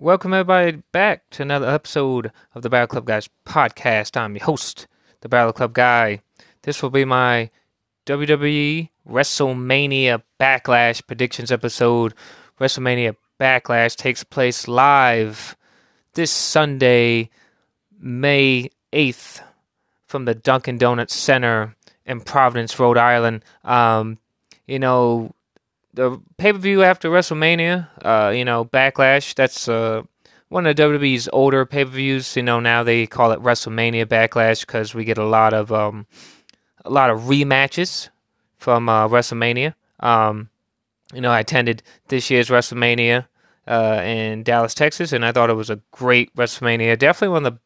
Welcome everybody back to another episode of the Battle Club Guys podcast. I'm your host, the Battle Club Guy. This will be my WWE WrestleMania Backlash predictions episode. WrestleMania Backlash takes place live this Sunday, May 8th, from the Dunkin' Donuts Center in Providence, Rhode Island. Um, you know, the pay per view after WrestleMania, uh, you know, Backlash. That's uh, one of WWE's older pay per views. You know, now they call it WrestleMania Backlash because we get a lot of um, a lot of rematches from uh, WrestleMania. Um, you know, I attended this year's WrestleMania uh, in Dallas, Texas, and I thought it was a great WrestleMania. Definitely one of the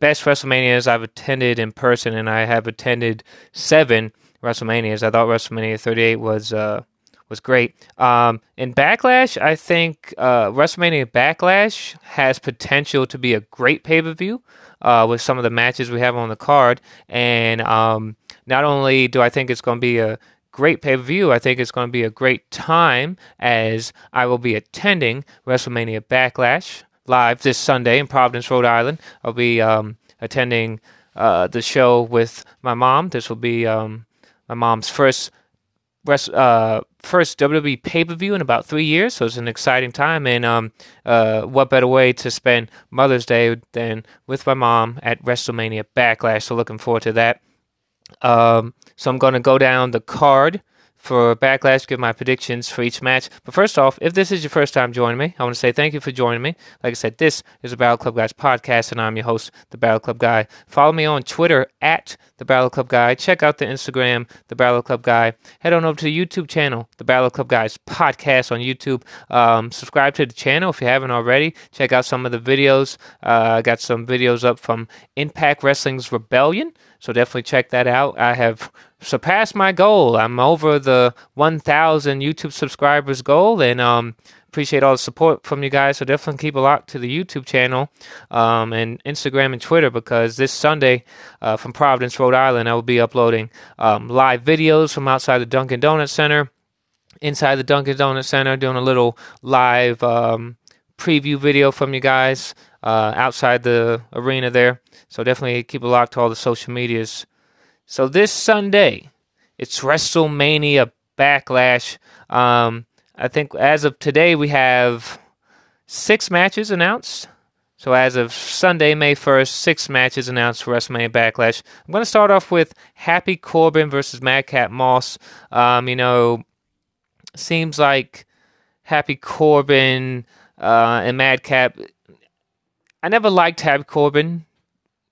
best WrestleManias I've attended in person, and I have attended seven WrestleManias. I thought WrestleMania 38 was uh, was great. Um, in Backlash, I think uh, WrestleMania Backlash has potential to be a great pay per view uh, with some of the matches we have on the card. And um, not only do I think it's going to be a great pay per view, I think it's going to be a great time as I will be attending WrestleMania Backlash live this Sunday in Providence, Rhode Island. I'll be um, attending uh, the show with my mom. This will be um, my mom's first uh, first WWE pay per view in about three years, so it's an exciting time. And um, uh, what better way to spend Mother's Day than with my mom at WrestleMania Backlash? So looking forward to that. Um, so I'm going to go down the card for Backlash, give my predictions for each match. But first off, if this is your first time joining me, I want to say thank you for joining me. Like I said, this is the Battle Club Guys podcast, and I'm your host, the Battle Club Guy. Follow me on Twitter at the Battle Club Guy. Check out the Instagram, the Battle Club Guy. Head on over to the YouTube channel, the Battle Club Guys podcast on YouTube. Um, subscribe to the channel if you haven't already. Check out some of the videos. Uh, I got some videos up from Impact Wrestling's Rebellion. So definitely check that out. I have surpassed my goal. I'm over the 1,000 YouTube subscribers goal, and um, appreciate all the support from you guys. So definitely keep a lock to the YouTube channel um, and Instagram and Twitter because this Sunday uh, from Providence, Rhode Island, I will be uploading um, live videos from outside the Dunkin' Donuts Center. Inside the Dunkin' Donuts Center, doing a little live um, preview video from you guys uh, outside the arena there. So definitely keep a lock to all the social medias. So this Sunday, it's WrestleMania Backlash. Um, I think as of today, we have six matches announced. So as of Sunday, May 1st, six matches announced for WrestleMania Backlash. I'm going to start off with Happy Corbin versus Madcap Moss. Um, you know, seems like Happy Corbin uh, and Madcap. I never liked Happy Corbin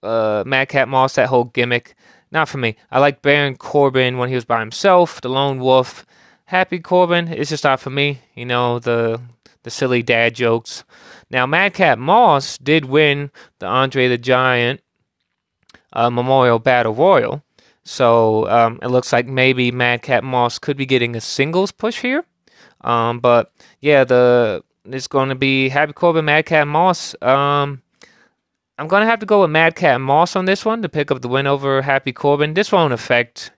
uh, Madcap Moss, that whole gimmick. Not for me. I like Baron Corbin when he was by himself, the lone wolf. Happy Corbin, it's just not for me. You know, the the silly dad jokes. Now, Madcap Moss did win the Andre the Giant uh, Memorial Battle Royal. So um, it looks like maybe Madcap Moss could be getting a singles push here. Um, but yeah, the it's going to be Happy Corbin, Madcap Moss. Um, I'm gonna have to go with Madcap Moss on this one to pick up the win over Happy Corbin. This won't affect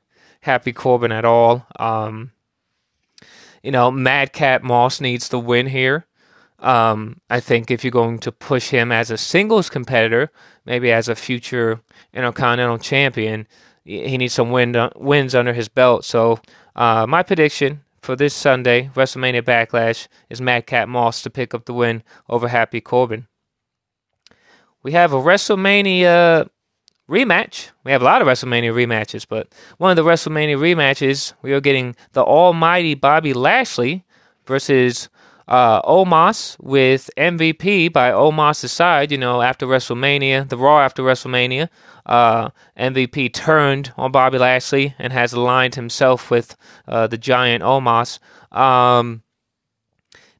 Happy Corbin at all. Um, you know, Madcap Moss needs the win here. Um, I think if you're going to push him as a singles competitor, maybe as a future Intercontinental Champion, he needs some win, wins under his belt. So, uh, my prediction for this Sunday, WrestleMania Backlash, is Madcap Moss to pick up the win over Happy Corbin we have a WrestleMania rematch. We have a lot of WrestleMania rematches, but one of the WrestleMania rematches, we are getting the almighty Bobby Lashley versus uh, Omos with MVP by Omos' side. You know, after WrestleMania, the Raw after WrestleMania, uh, MVP turned on Bobby Lashley and has aligned himself with uh, the giant Omos. Um,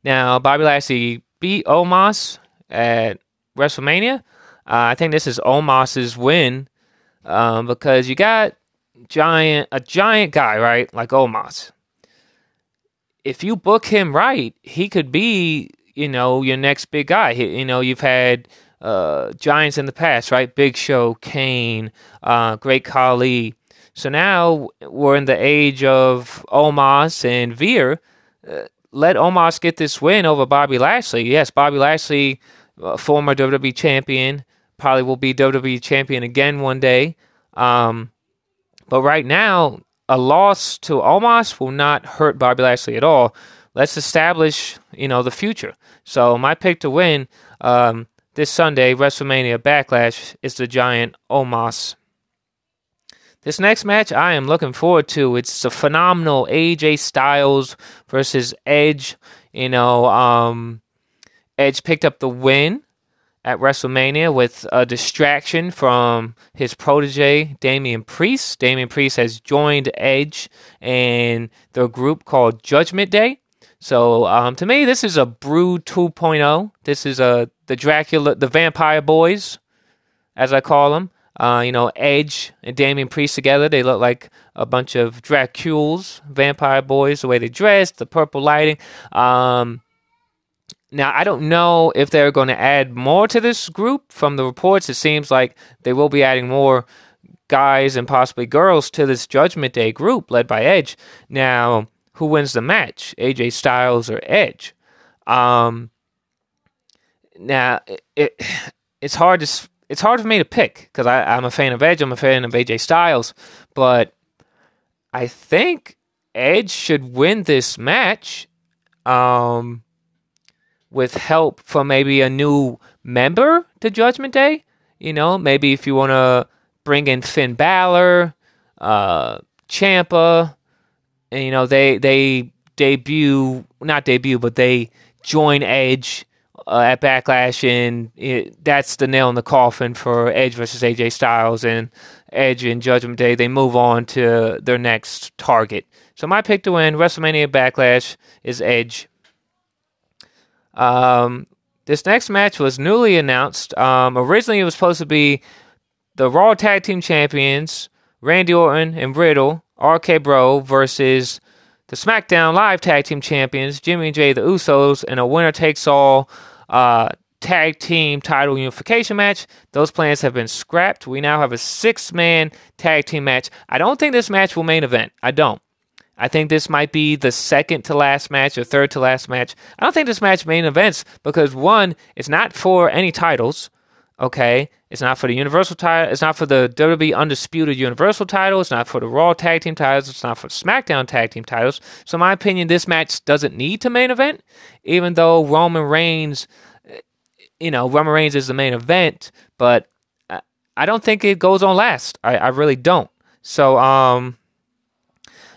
now, Bobby Lashley beat Omos at WrestleMania. Uh, I think this is Omos's win um, because you got giant a giant guy, right? Like Omos. If you book him right, he could be, you know, your next big guy. He, you know, you've had uh, giants in the past, right? Big Show, Kane, uh, Great Khali. So now we're in the age of Omos and Veer. Uh, let Omos get this win over Bobby Lashley. Yes, Bobby Lashley, uh, former WWE champion, probably will be WWE champion again one day. Um, but right now, a loss to Omos will not hurt Bobby Lashley at all. Let's establish, you know, the future. So my pick to win um, this Sunday, WrestleMania Backlash, is the Giant Omos. This next match I am looking forward to. It's a phenomenal AJ Styles versus Edge. You know, um, Edge picked up the win at WrestleMania with a distraction from his protege, Damian Priest. Damian Priest has joined Edge and their group called Judgment Day. So um, to me, this is a Brood 2.0. This is a the Dracula, the Vampire Boys, as I call them. Uh, you know, Edge and Damian Priest together, they look like a bunch of Dracules, vampire boys, the way they dress, the purple lighting. Um, now, I don't know if they're going to add more to this group. From the reports, it seems like they will be adding more guys and possibly girls to this Judgment Day group led by Edge. Now, who wins the match, AJ Styles or Edge? Um, now, it, it, it's hard to it's hard for me to pick because I'm a fan of Edge, I'm a fan of AJ Styles, but I think Edge should win this match. Um, with help from maybe a new member to Judgment Day. You know, maybe if you want to bring in Finn Balor, uh, Ciampa, and you know they they debut not debut, but they join Edge uh, at Backlash, and it, that's the nail in the coffin for Edge versus AJ Styles and Edge and Judgment Day. They move on to their next target. So my pick to win WrestleMania Backlash is Edge um, this next match was newly announced. Um, originally, it was supposed to be the Raw Tag Team Champions, Randy Orton and Riddle, RK Bro, versus the SmackDown Live Tag Team Champions, Jimmy and Jay, the Usos, in a winner takes all uh, tag team title unification match. Those plans have been scrapped. We now have a six man tag team match. I don't think this match will main event. I don't. I think this might be the second to last match or third to last match. I don't think this match main events because one, it's not for any titles. Okay, it's not for the Universal title. It's not for the WWE Undisputed Universal title. It's not for the Raw Tag Team titles. It's not for SmackDown Tag Team titles. So, in my opinion, this match doesn't need to main event, even though Roman Reigns, you know, Roman Reigns is the main event. But I don't think it goes on last. I, I really don't. So, um,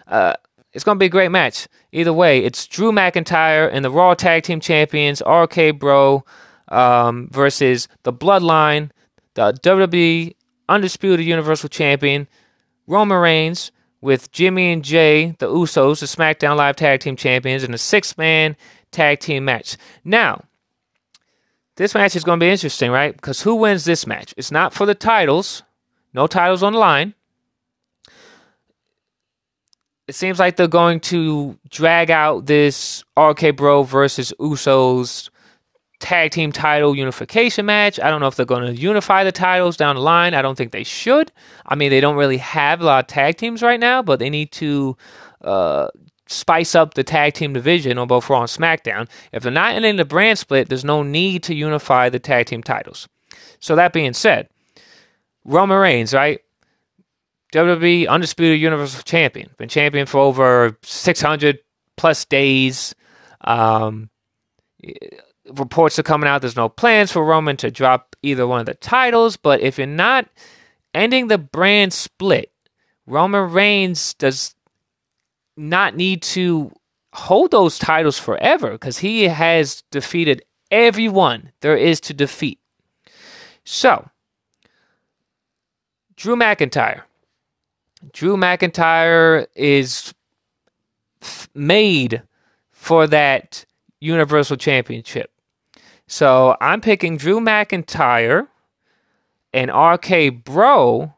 uh, it's going to be a great match. Either way, it's Drew McIntyre and the Raw Tag Team Champions, RK Bro, um, versus the Bloodline, the WWE Undisputed Universal Champion, Roman Reigns, with Jimmy and Jay, the Usos, the SmackDown Live Tag Team Champions, in a six man tag team match. Now, this match is going to be interesting, right? Because who wins this match? It's not for the titles, no titles on the line it seems like they're going to drag out this RK Bro versus Usos tag team title unification match. I don't know if they're going to unify the titles down the line. I don't think they should. I mean, they don't really have a lot of tag teams right now, but they need to uh, spice up the tag team division on both Raw and SmackDown. If they're not ending the brand split, there's no need to unify the tag team titles. So that being said, Roman Reigns, right? WWE Undisputed Universal Champion. Been champion for over 600 plus days. Um, reports are coming out. There's no plans for Roman to drop either one of the titles. But if you're not ending the brand split, Roman Reigns does not need to hold those titles forever because he has defeated everyone there is to defeat. So, Drew McIntyre Drew McIntyre is made for that Universal Championship. So I'm picking Drew McIntyre and RK Bro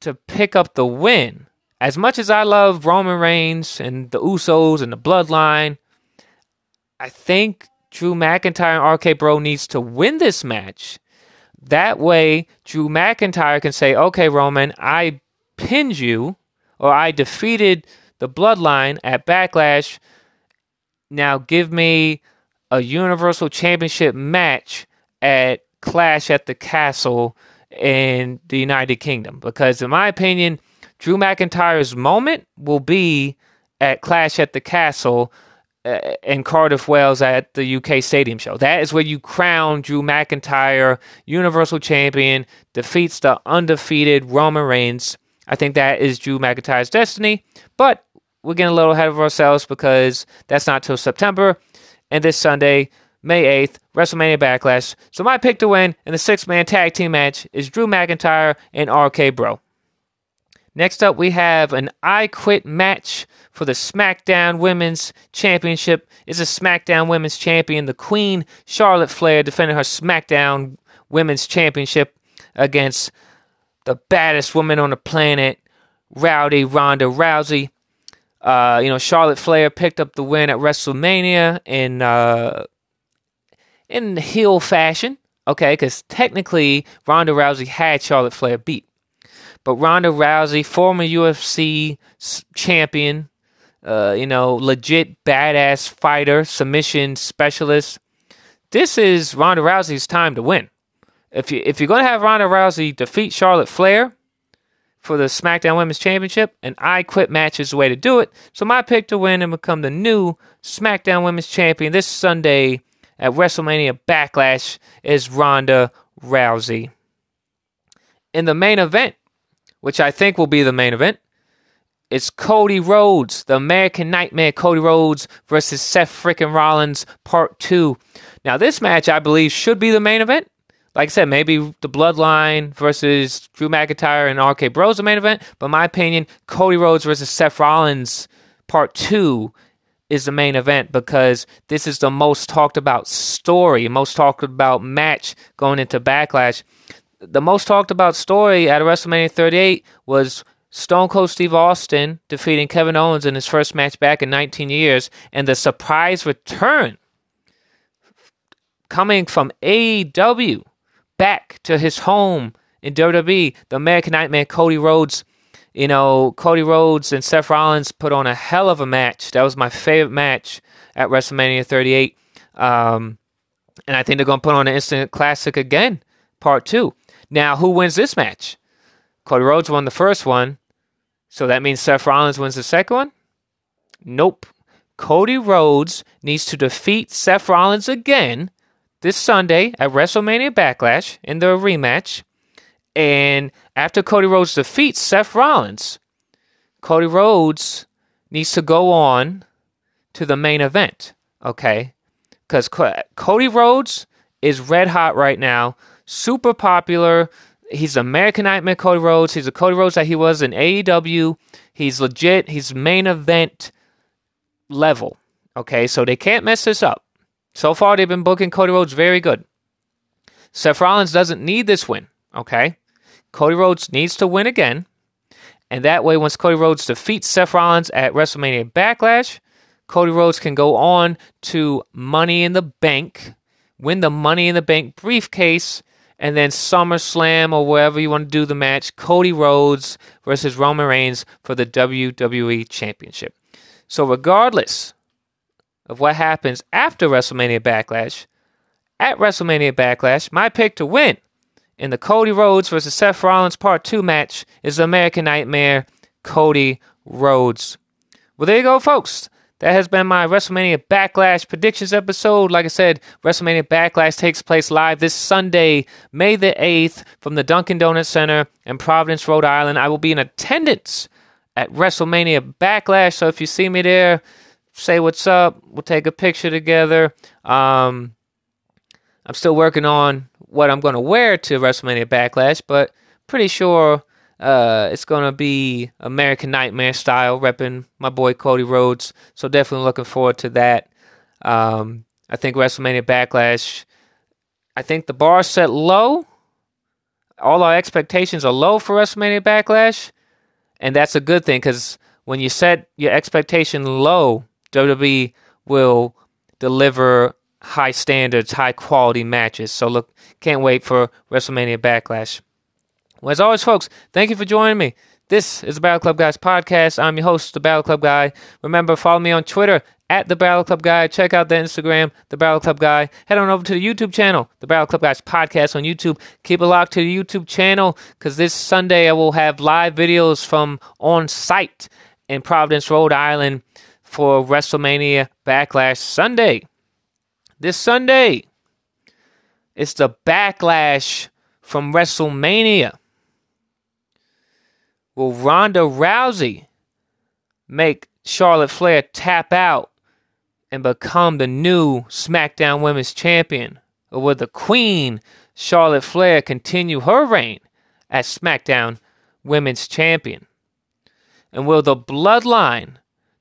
to pick up the win. As much as I love Roman Reigns and the Usos and the Bloodline, I think Drew McIntyre and RK Bro needs to win this match that way, Drew McIntyre can say, okay, Roman, I pinned you or I defeated the Bloodline at Backlash. Now give me a Universal Championship match at Clash at the Castle in the United Kingdom. Because, in my opinion, Drew McIntyre's moment will be at Clash at the Castle Uh, in Cardiff, Wales at the UK Stadium show. That is where you crown Drew McIntyre Universal Champion, defeats the undefeated Roman Reigns. I think that is Drew McIntyre's destiny, but we're getting a little ahead of ourselves because that's not till September. And this Sunday, May 8th, WrestleMania Backlash. So my pick to win in the six man tag team match is Drew McIntyre and RK Bro. Next up, we have an I Quit match for the SmackDown Women's Championship. Is a SmackDown Women's Champion, the Queen Charlotte Flair, defending her SmackDown Women's Championship against the baddest woman on the planet, Rowdy Ronda Rousey. Uh, you know, Charlotte Flair picked up the win at WrestleMania in uh, in heel fashion. Okay, because technically Ronda Rousey had Charlotte Flair beat. But Ronda Rousey, former UFC champion, uh, you know, legit badass fighter, submission specialist. This is Ronda Rousey's time to win. If you if you're gonna have Ronda Rousey defeat Charlotte Flair for the SmackDown Women's Championship, an I Quit match is the way to do it. So my pick to win and become the new SmackDown Women's Champion this Sunday at WrestleMania Backlash is Ronda Rousey. In the main event, which I think will be the main event. It's Cody Rhodes, the American Nightmare Cody Rhodes versus Seth freaking Rollins, part two. Now, this match, I believe, should be the main event. Like I said, maybe the Bloodline versus Drew McIntyre and RK Bros the main event. But my opinion, Cody Rhodes versus Seth Rollins, part two, is the main event because this is the most talked about story, most talked about match going into Backlash the most talked about story at WrestleMania 38 was Stone Cold Steve Austin defeating Kevin Owens in his first match back in 19 years, and the surprise return coming from AEW back to his home in WWE, the American Nightmare Cody Rhodes. You know, Cody Rhodes and Seth Rollins put on a hell of a match. That was my favorite match at WrestleMania 38. Um, and I think they're going to put on an instant classic again, part two. Now, who wins this match? Cody Rhodes won the first one. So that means Seth Rollins wins the second one? Nope. Cody Rhodes needs to defeat Seth Rollins again this Sunday at WrestleMania Backlash in the rematch. And after Cody Rhodes defeats Seth Rollins, Cody Rhodes needs to go on to the main event. Okay? Because Cody Rhodes is red hot right now super popular. He's American Nightmare Cody Rhodes. He's a Cody Rhodes that he was in AEW. He's legit. He's main event level. Okay, so they can't mess this up. So far, they've been booking Cody Rhodes very good. Seth Rollins doesn't need this win. Okay, Cody Rhodes needs to win again. And that way, once Cody Rhodes defeats Seth Rollins at WrestleMania Backlash, Cody Rhodes can go on to Money in the Bank, win the Money in the Bank briefcase, and then SummerSlam or wherever you want to do the match, Cody Rhodes versus Roman Reigns for the WWE Championship. So, regardless of what happens after WrestleMania Backlash, at WrestleMania Backlash, my pick to win in the Cody Rhodes versus Seth Rollins Part 2 match is the American Nightmare Cody Rhodes. Well, there you go, folks. That has been my WrestleMania Backlash predictions episode. Like I said, WrestleMania Backlash takes place live this Sunday, May the 8th, from the Dunkin' Donuts Center in Providence, Rhode Island. I will be in attendance at WrestleMania Backlash. So if you see me there, say what's up. We'll take a picture together. Um, I'm still working on what I'm going to wear to WrestleMania Backlash, but pretty sure uh, it's gonna be American Nightmare style, repping my boy Cody Rhodes. So definitely looking forward to that. Um, I think WrestleMania Backlash. I think the bar set low. All our expectations are low for WrestleMania Backlash, and that's a good thing because when you set your expectation low, WWE will deliver high standards, high quality matches. So look, can't wait for WrestleMania Backlash. Well, as always, folks, thank you for joining me. This is the Battle Club Guys podcast. I'm your host, the Battle Club Guy. Remember, follow me on Twitter at the Battle Club Guy. Check out the Instagram, the Battle Club Guy. Head on over to the YouTube channel, the Battle Club Guys podcast on YouTube. Keep it locked to the YouTube channel because this Sunday I will have live videos from on site in Providence, Rhode Island for WrestleMania Backlash Sunday. This Sunday, it's the backlash from WrestleMania. Will Ronda Rousey make Charlotte Flair tap out and become the new SmackDown Women's Champion? Or will the Queen, Charlotte Flair, continue her reign as SmackDown Women's Champion? And will the Bloodline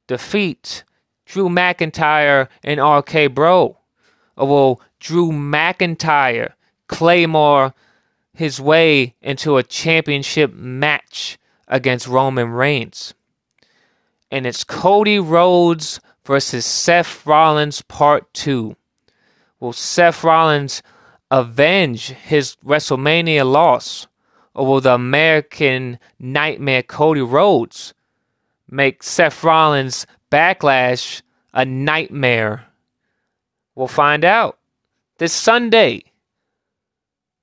defeat Drew McIntyre and RK Bro? Or will Drew McIntyre claymore his way into a championship match against Roman Reigns? And it's Cody Rhodes versus Seth Rollins Part 2. Will Seth Rollins avenge his WrestleMania loss? Or will the American Nightmare Cody Rhodes make Seth Rollins' backlash a nightmare? We'll find out this Sunday,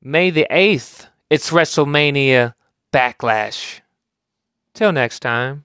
May the 8th. It's WrestleMania Backlash. Till next time.